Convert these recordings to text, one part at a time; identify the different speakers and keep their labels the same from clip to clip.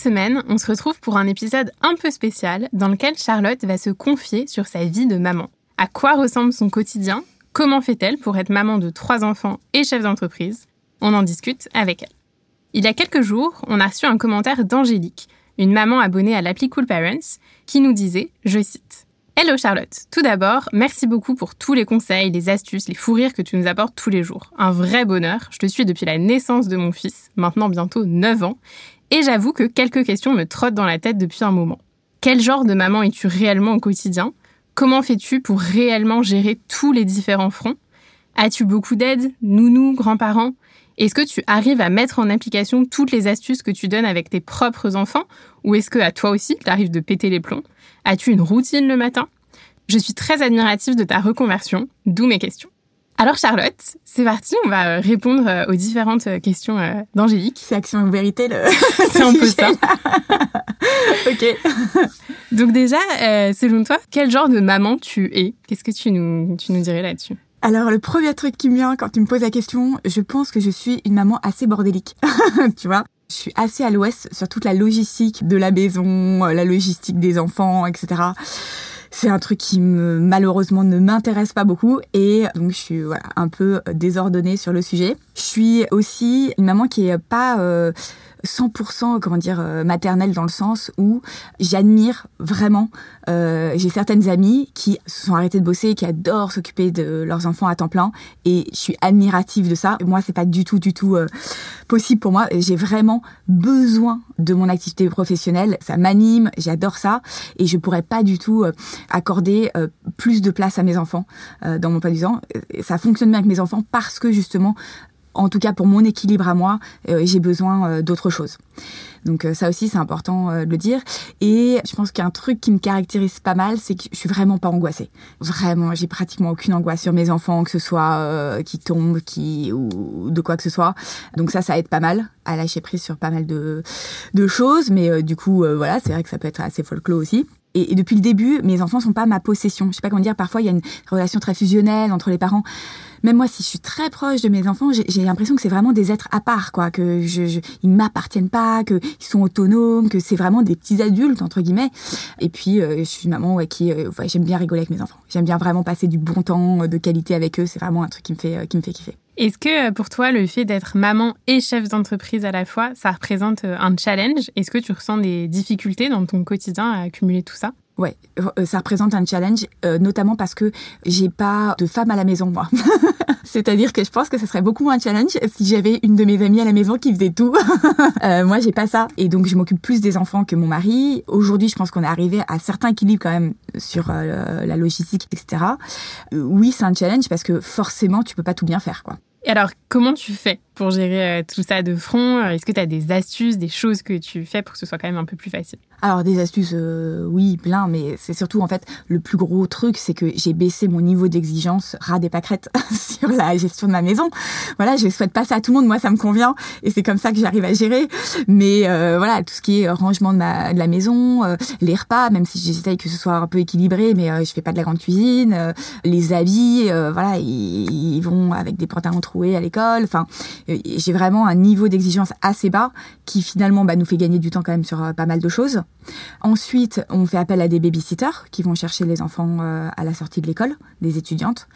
Speaker 1: Semaine, on se retrouve pour un épisode un peu spécial dans lequel Charlotte va se confier sur sa vie de maman. À quoi ressemble son quotidien? Comment fait-elle pour être maman de trois enfants et chef d'entreprise? On en discute avec elle. Il y a quelques jours, on a reçu un commentaire d'Angélique, une maman abonnée à l'appli Cool Parents, qui nous disait, je cite, Hello Charlotte, tout d'abord, merci beaucoup pour tous les conseils, les astuces, les fous rires que tu nous apportes tous les jours. Un vrai bonheur, je te suis depuis la naissance de mon fils, maintenant bientôt 9 ans, et j'avoue que quelques questions me trottent dans la tête depuis un moment. Quel genre de maman es-tu réellement au quotidien? Comment fais-tu pour réellement gérer tous les différents fronts? As-tu beaucoup d'aide Nounous, grands-parents? Est-ce que tu arrives à mettre en application toutes les astuces que tu donnes avec tes propres enfants? Ou est-ce que à toi aussi, tu arrives de péter les plombs? As-tu une routine le matin? Je suis très admirative de ta reconversion, d'où mes questions. Alors Charlotte, c'est parti, on va euh, répondre euh, aux différentes euh, questions d'Angélique.
Speaker 2: C'est action ou vérité le
Speaker 1: C'est un peu ça.
Speaker 2: ok.
Speaker 1: Donc déjà, selon toi, quel genre de maman tu es? Qu'est-ce que tu nous, tu nous dirais là-dessus?
Speaker 2: Alors le premier truc qui me vient quand tu me poses la question, je pense que je suis une maman assez bordélique. tu vois? Je suis assez à l'ouest sur toute la logistique de la maison, la logistique des enfants, etc c'est un truc qui me, malheureusement ne m'intéresse pas beaucoup et donc je suis un peu désordonnée sur le sujet. Je suis aussi une maman qui est pas euh, 100% comment dire euh, maternelle dans le sens où j'admire vraiment. Euh, j'ai certaines amies qui se sont arrêtées de bosser, qui adorent s'occuper de leurs enfants à temps plein, et je suis admirative de ça. Moi, c'est pas du tout, du tout euh, possible pour moi. J'ai vraiment besoin de mon activité professionnelle. Ça m'anime, j'adore ça, et je pourrais pas du tout euh, accorder euh, plus de place à mes enfants dans mon pas du temps. Ça fonctionne bien avec mes enfants parce que justement en tout cas pour mon équilibre à moi, euh, j'ai besoin euh, d'autre chose. Donc euh, ça aussi c'est important de le dire. Et je pense qu'un truc qui me caractérise pas mal, c'est que je suis vraiment pas angoissée. Vraiment, j'ai pratiquement aucune angoisse sur mes enfants, que ce soit qui tombent, qui ou de quoi que ce soit. Donc ça, ça aide pas mal à lâcher prise sur pas mal de de choses. Mais du coup, voilà, c'est vrai que ça peut être assez folklore aussi. Et, et, depuis le début, mes enfants sont pas ma possession. Je sais pas comment dire. Parfois, il y a une relation très fusionnelle entre les parents même moi, si je suis très proche de mes enfants, j'ai l'impression que c'est vraiment des êtres à part, quoi, que je, je ils m'appartiennent pas, qu'ils sont autonomes, que c'est vraiment des petits adultes entre guillemets. Et puis, euh, je suis une maman ouais, qui, euh, j'aime bien rigoler avec mes enfants. J'aime bien vraiment passer du bon temps, euh, de qualité avec eux. C'est vraiment un truc qui me fait, qui me fait kiffer.
Speaker 1: Est-ce que pour toi, le fait d'être maman et chef d'entreprise à la fois, ça représente un challenge? Est-ce que tu ressens des difficultés dans ton quotidien à accumuler tout ça?
Speaker 2: Ouais, euh, ça représente un challenge, euh, notamment parce que j'ai pas de femme à la maison, moi. C'est-à-dire que je pense que ce serait beaucoup moins un challenge si j'avais une de mes amies à la maison qui faisait tout. euh, moi, j'ai pas ça. Et donc, je m'occupe plus des enfants que mon mari. Aujourd'hui, je pense qu'on est arrivé à certains équilibres quand même sur euh, la logistique, etc. oui, c'est un challenge parce que forcément, tu peux pas tout bien faire, quoi.
Speaker 1: Et alors, comment tu fais? Pour gérer tout ça de front Est-ce que tu as des astuces, des choses que tu fais pour que ce soit quand même un peu plus facile?
Speaker 2: Alors des astuces, euh, oui, plein, mais c'est surtout en fait le plus gros truc, c'est que j'ai baissé mon niveau d'exigence ras des pâquerettes sur la gestion de ma maison. Voilà, je souhaite pas ça à tout le monde, moi ça me convient et c'est comme ça que j'arrive à gérer. Mais euh, voilà, tout ce qui est rangement de, ma, de la maison, euh, les repas, même si j'essaye que ce soit un peu équilibré, mais je fais pas de la grande cuisine, les habits, voilà, ils, ils, vont avec des pantalons troués à l'école. Enfin, j'ai vraiment un niveau d'exigence assez bas qui finalement bah, nous fait gagner du temps quand même sur pas mal de choses. Ensuite, on fait appel à des babysitters qui vont chercher les enfants euh, à la sortie de l'école, des étudiantes.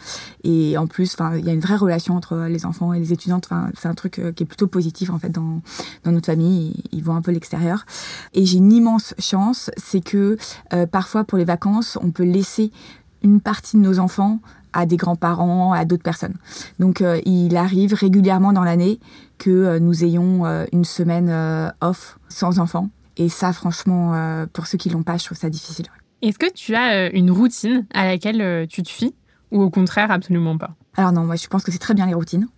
Speaker 2: Et en plus, il y a une vraie relation entre les enfants et les étudiantes. C'est un truc euh, qui est plutôt positif en fait dans, dans notre famille. Ils voient un peu l'extérieur. Et j'ai une immense chance, c'est que euh, parfois pour les vacances, on peut laisser une partie de nos enfants à des grands-parents, à d'autres personnes. Donc il arrive régulièrement dans l'année que nous ayons une semaine off sans enfants et ça, franchement, euh, pour ceux qui l'ont pas, je trouve ça difficile.
Speaker 1: Est-ce que tu as euh, une routine à laquelle euh, tu te fies ou au contraire absolument pas?
Speaker 2: Alors non, moi je pense que c'est très bien les routines.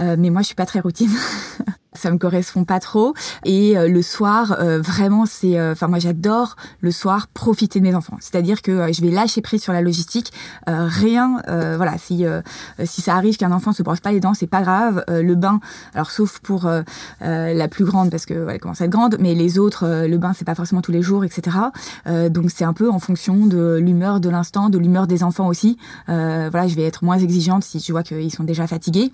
Speaker 2: mais moi je suis pas très routine. ça me correspond pas trop. Et euh, le soir, euh, vraiment, c'est, euh, enfin moi j'adore le soir profiter de mes enfants. C'est-à-dire que je vais lâcher prise sur la logistique. rien, voilà, si si ça arrive qu'un enfant se brosse pas les dents, c'est pas grave. le bain, alors sauf pour la plus grande parce que elle commence à être grande, mais les autres, le bain c'est pas forcément tous les jours, etc. donc c'est un peu en fonction de l'humeur de l'instant, de l'humeur des enfants aussi. voilà, je vais être moins exigeante si je vois qu'ils sont déjà fatigués.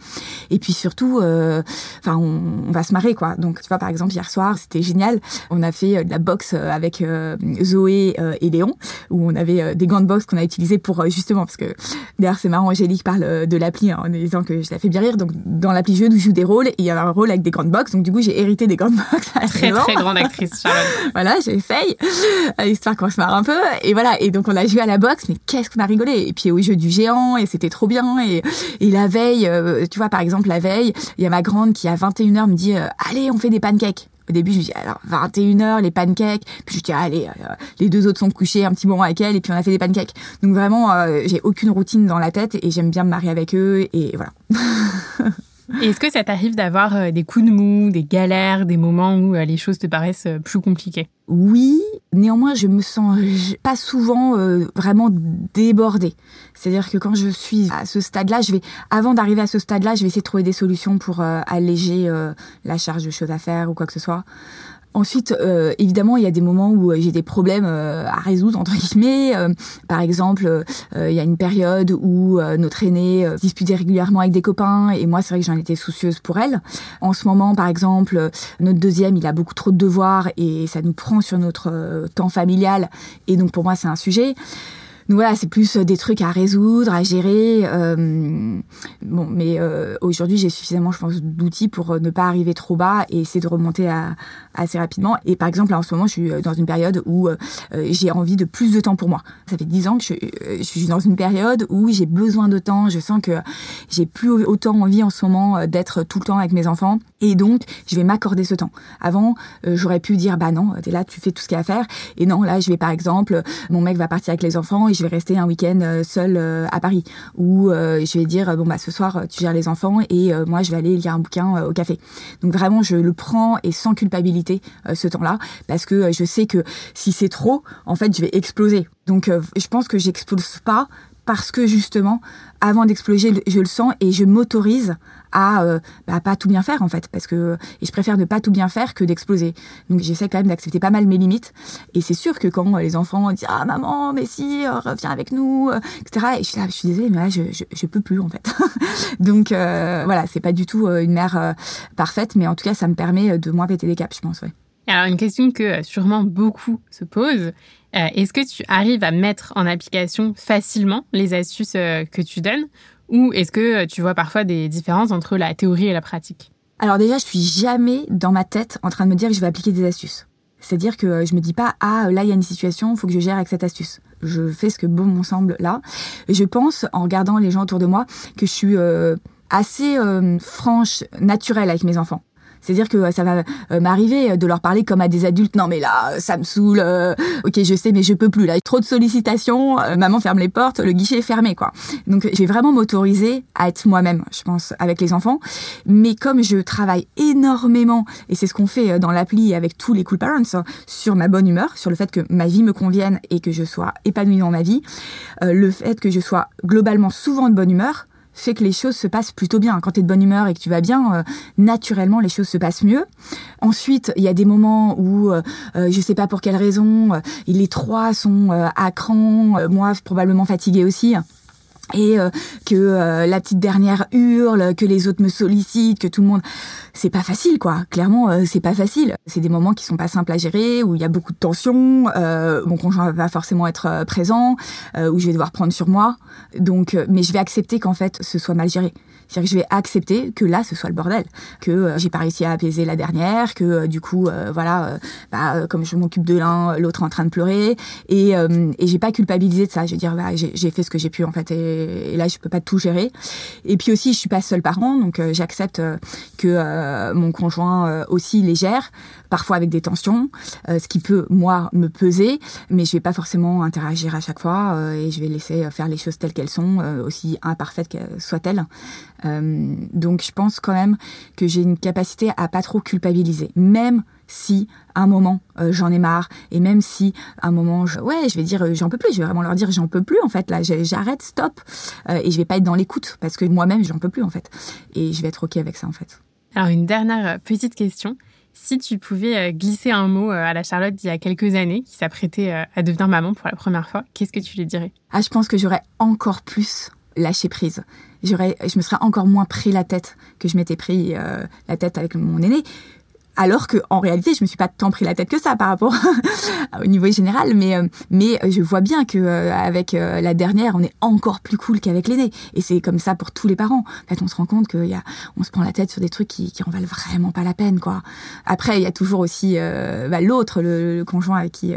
Speaker 2: Et puis surtout, enfin on va se marrer quoi. Donc tu vois par exemple hier soir c'était génial. On a fait euh, de la boxe euh, avec euh, Zoé et Léon où on avait des gants de boxe qu'on a utilisés pour justement parce que d'ailleurs c'est marrant Angélique parle de l'appli hein, en disant que je la fais bien rire. Donc dans l'appli jeu nous joue des rôles et il y a un rôle avec des gants de boxe. Donc du coup j'ai hérité des gants de boxe.
Speaker 1: Très très grande actrice Charlotte.
Speaker 2: voilà j'essaye histoire qu'on se marre un peu et voilà et donc on a joué à la boxe mais qu'est-ce qu'on a rigolé et puis au jeu du géant et c'était trop bien et, et la veille tu vois par exemple la veille il y a ma grande qui à 21h dit euh, allez, on fait des pancakes. Au début, je me dis, alors, 21h, les pancakes. Puis je dis, allez, euh, les deux autres sont couchés un petit moment avec elle, et puis on a fait des pancakes. Donc vraiment, euh, j'ai aucune routine dans la tête, et j'aime bien me marier avec eux, et voilà.
Speaker 1: Est-ce que ça t'arrive d'avoir des coups de mou, des galères, des moments où les choses te paraissent plus compliquées?
Speaker 2: Oui, néanmoins, je me sens pas souvent euh, vraiment débordée. C'est-à-dire que quand je suis à ce stade-là, je vais, avant d'arriver à ce stade-là, je vais essayer de trouver des solutions pour euh, alléger euh, la charge de choses à faire ou quoi que ce soit. Ensuite, euh, évidemment, il y a des moments où euh, j'ai des problèmes euh, à résoudre entre guillemets. par exemple, il y a une période où notre aînée disputait régulièrement avec des copains et moi, c'est vrai que j'en étais soucieuse pour elle. En ce moment, par exemple, notre deuxième, il a beaucoup trop de devoirs et ça nous prend sur notre temps familial et donc pour moi, c'est un sujet. Donc voilà, c'est plus des trucs à résoudre, à gérer. Euh, bon, mais euh, aujourd'hui, j'ai suffisamment, je pense, d'outils pour ne pas arriver trop bas et essayer de remonter à, assez rapidement. Et par exemple, là, en ce moment, je suis dans une période où euh, j'ai envie de plus de temps pour moi. Ça fait dix ans que je, je, suis dans une période où j'ai besoin de temps. Je sens que j'ai plus autant envie en ce moment d'être tout le temps avec mes enfants. Et donc, je vais m'accorder ce temps. Avant, j'aurais pu dire, bah non, t'es là, tu fais tout ce qu'il y a à faire. Et non, là, je vais par exemple, mon mec va partir avec les enfants je vais rester un week-end euh, seul euh, à Paris. Ou euh, je vais dire, bon, bah, ce soir, tu gères les enfants et moi, je vais aller lire un bouquin au café. Donc vraiment, je le prends et sans culpabilité ce temps-là parce que je sais que si c'est trop, en fait, je vais exploser. Donc je pense que j'explose pas parce que justement, avant d'exploser, je le sens et je m'autorise à euh, bah, pas tout bien faire en fait, parce que et je préfère ne pas tout bien faire que d'exploser. Donc j'essaie quand même d'accepter pas mal mes limites. Et c'est sûr que quand les enfants disent ah maman, mais si, euh, reviens avec nous, euh, etc. Et je suis désolée, mais là je, je, peux plus en fait. Donc voilà, c'est pas du tout une mère parfaite, mais en tout cas ça me permet de moins péter des caps, je pense. Ouais.
Speaker 1: Alors une question que sûrement beaucoup se posent, est-ce que tu arrives à mettre en application facilement les astuces que tu donnes ou est-ce que tu vois parfois des différences entre la théorie et la pratique
Speaker 2: Alors déjà, je suis jamais dans ma tête en train de me dire que je vais appliquer des astuces. C'est-à-dire que je me dis pas ah là il y a une situation, faut que je gère avec cette astuce. Je fais ce que bon me semble là. je pense en regardant les gens autour de moi que je suis euh, assez euh, franche, naturelle avec mes enfants. C'est-à-dire que ça va euh, m'arriver de leur parler comme à des adultes. Non mais là, ça me saoule. Euh, ok, je sais, mais je peux plus. Là, trop de sollicitations. Euh, maman ferme les portes. Le guichet est fermé, quoi. Donc, je vais vraiment m'autoriser à être moi-même, je pense, avec les enfants. Mais comme je travaille énormément, et c'est ce qu'on fait dans l'appli avec tous les cool parents, hein, sur ma bonne humeur, sur le fait que ma vie me convienne et que je sois épanouie dans ma vie, le fait que je sois globalement souvent de bonne humeur, fait que les choses se passent plutôt bien. Quand tu es de bonne humeur et que tu vas bien, euh, naturellement, les choses se passent mieux. Ensuite, il y a des moments où, euh, euh je sais pas pour quelle raison, euh, les trois sont à cran, moi probablement fatiguée aussi et euh, que euh, la petite dernière hurle, que les autres me sollicitent, que tout le monde, c'est pas facile quoi. Clairement, euh, c'est pas facile. C'est des moments qui sont pas simples à gérer, où il y a beaucoup de tensions. mon conjoint va forcément être présent, où je vais devoir prendre sur moi. Donc, mais je vais accepter qu'en fait, ce soit mal géré. C'est-à-dire que je vais accepter que là, ce soit le bordel, que j'ai pas réussi à apaiser la dernière, que du coup, voilà, bah, comme je m'occupe de l'un, l'autre est en train de pleurer, et, et j'ai pas culpabilisé de ça. Je vais dire, bah, j'ai fait ce que j'ai pu en fait. Et, là je peux pas tout gérer. Et puis aussi je suis pas seule parent, donc euh, j'accepte euh, que euh, mon conjoint aussi les gère, parfois avec des tensions, ce qui peut moi me peser, mais je vais pas forcément interagir à chaque fois et je vais laisser faire les choses telles qu'elles sont, aussi imparfaites qu'elles soient-elles. donc je pense quand même que j'ai une capacité à pas trop culpabiliser, même si à un moment euh, j'en ai marre. Et même si à un moment je, ouais je vais dire euh, j'en peux plus. Je vais vraiment leur dire j'en peux plus en fait. Là j'arrête stop. Euh, et je vais pas être dans l'écoute parce que moi-même j'en peux plus en fait. Et je vais être ok avec ça en fait.
Speaker 1: Alors une dernière petite question. Si tu pouvais glisser un mot à la Charlotte d'il y a quelques années qui s'apprêtait à devenir maman pour la première fois qu'est-ce que tu lui dirais?
Speaker 2: Ah je pense que j'aurais encore plus lâché prise. J'aurais je me serais encore moins pris la tête que je m'étais pris la tête avec mon aîné alors que en réalité je me suis pas tant pris la tête que ça par rapport au niveau général mais euh, mais je vois bien que euh, avec euh, la dernière on est encore plus cool qu'avec l'aîné et c'est comme ça pour tous les parents. En fait on se rend compte qu'il y a on se prend la tête sur des trucs qui qui en valent vraiment pas la peine quoi. Après il y a toujours aussi bah, l'autre le, conjoint avec qui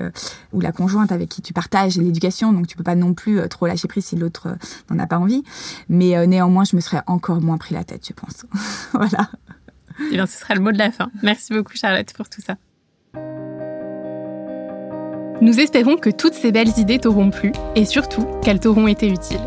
Speaker 2: ou la conjointe avec qui tu partages l'éducation. Donc tu peux pas non plus trop lâcher prise si l'autre n'en a pas envie. Mais néanmoins je me serais encore moins pris la tête je pense. Voilà
Speaker 1: eh bien, ce sera le mot de la fin. Merci beaucoup, Charlotte, pour tout ça. Nous espérons que toutes ces belles idées t'auront plu et surtout qu'elles t'auront été utiles.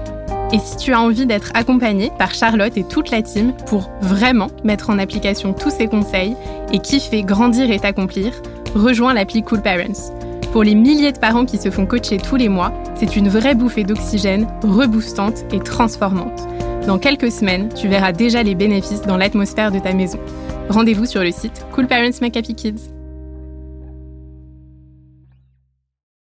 Speaker 1: Et si tu as envie d'être accompagnée par Charlotte et toute la team pour vraiment mettre en application tous ces conseils et kiffer, grandir et t'accomplir, rejoins l'appli Cool Parents. Pour les milliers de parents qui se font coacher tous les mois, c'est une vraie bouffée d'oxygène, reboostante et transformante. Dans quelques semaines, tu verras déjà les bénéfices dans l'atmosphère de ta maison. Rendez-vous sur le site Cool Parents Make Happy Kids.